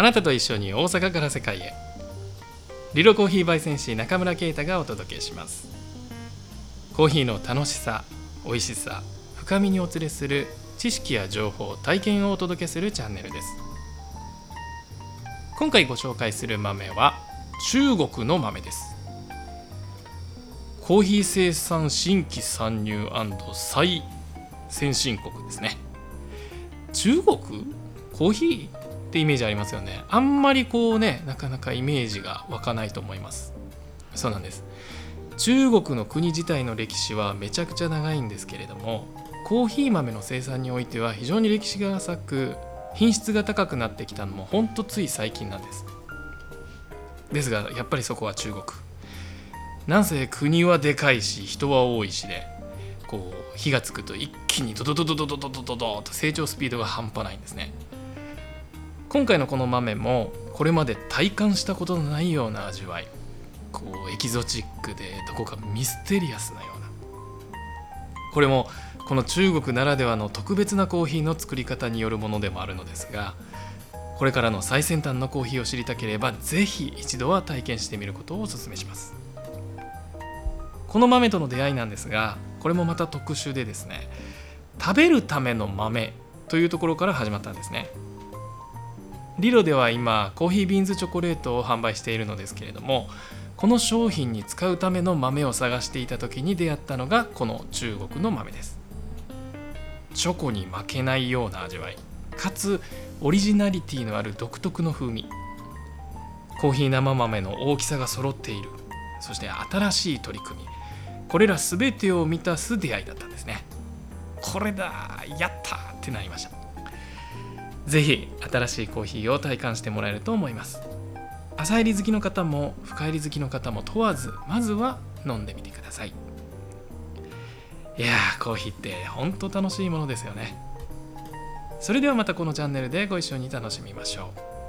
あなたと一緒に大阪から世界へ。リロコーヒー焙煎士中村啓太がお届けします。コーヒーの楽しさ美味しさ深みにお連れする知識や情報体験をお届けするチャンネルです。今回ご紹介する豆は中国の豆です。コーヒー生産新規参入最先進国ですね。中国？コーヒー？ってイメージありますよね。あんまりこうねなかなかイメージが湧かないと思います。そうなんです。中国の国自体の歴史はめちゃくちゃ長いんですけれどもコーヒー豆の生産においては非常に歴史が浅く品質が高くなってきたのもほんとつい最近なんです。ですがやっぱりそこは中国。なんせ国はでかいし人は多いしでこう火がつくと一気にドドドドドドドドドドと成長スピードが半端ないんですね。今回のこの豆もこれまで体感したことのないような味わい。こうエキゾチックでどこかミステリアスなような。これもこの中国ならではの特別なコーヒーの作り方によるものでもあるのですがこれからの最先端のコーヒーを知りたければ是非一度は体験してみることをお勧めします。この豆との出会いなんですがこれもまた特殊でですね食べるための豆というところから始まったんですね。リロでは今コーヒービーンズチョコレートを販売しているのですけれどもこの商品に使うための豆を探していた時に出会ったのがこの中国の豆です。チョコに負けないような味わいかつオリジナリティのある独特の風味コーヒー生豆の大きさが揃っているそして新しい取り組みこれら全てを満たす出会いだったんですね。これだやったってなりました。是非新しいコーヒーを体感してもらえると思います。朝入り好きの方も深入り好きの方も問わずまずは飲んでみてください。いやーコーヒーってほんと楽しいものですよね。それではまたこのチャンネルでご一緒に楽しみましょう。